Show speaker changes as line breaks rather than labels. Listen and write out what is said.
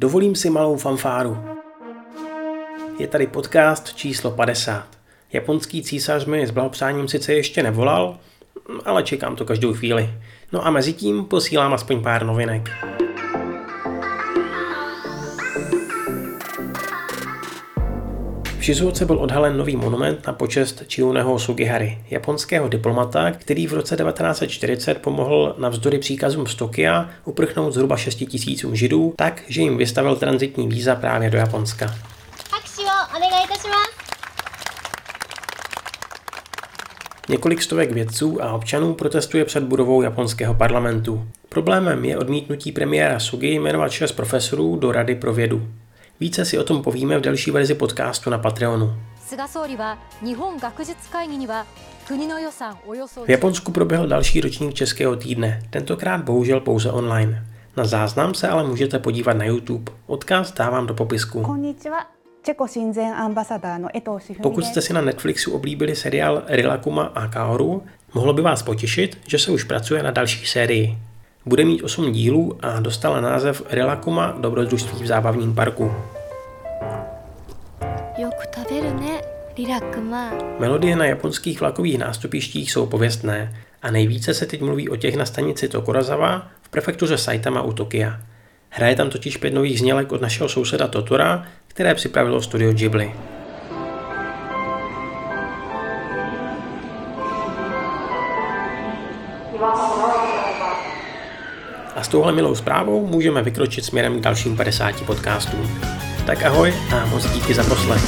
Dovolím si malou fanfáru. Je tady podcast číslo 50. Japonský císař mi s blahopřáním sice ještě nevolal, ale čekám to každou chvíli. No a mezi tím posílám aspoň pár novinek. V Shizuoce byl odhalen nový monument na počest Chiuneho Sugihary, japonského diplomata, který v roce 1940 pomohl navzdory příkazům z Tokia uprchnout zhruba 6 tisícům židů, tak, že jim vystavil transitní víza právě do Japonska. Několik stovek vědců a občanů protestuje před budovou japonského parlamentu. Problémem je odmítnutí premiéra Sugi jmenovat šest profesorů do Rady pro vědu. Více si o tom povíme v další verzi podcastu na Patreonu. V Japonsku proběhl další ročník Českého týdne, tentokrát bohužel pouze online. Na záznam se ale můžete podívat na YouTube. Odkaz dávám do popisku. Pokud jste si na Netflixu oblíbili seriál Rilakuma a Kaoru, mohlo by vás potěšit, že se už pracuje na další sérii. Bude mít 8 dílů a dostala název Rilakuma dobrodružství v zábavním parku. Melodie na japonských vlakových nástupištích jsou pověstné a nejvíce se teď mluví o těch na stanici Tokurazawa v prefektuře Saitama u Tokia. Hraje tam totiž pět nových znělek od našeho souseda Totora, které připravilo studio Ghibli. A s touhle milou zprávou můžeme vykročit směrem k dalším 50 podcastům. Tak ahoj a moc díky za poslech.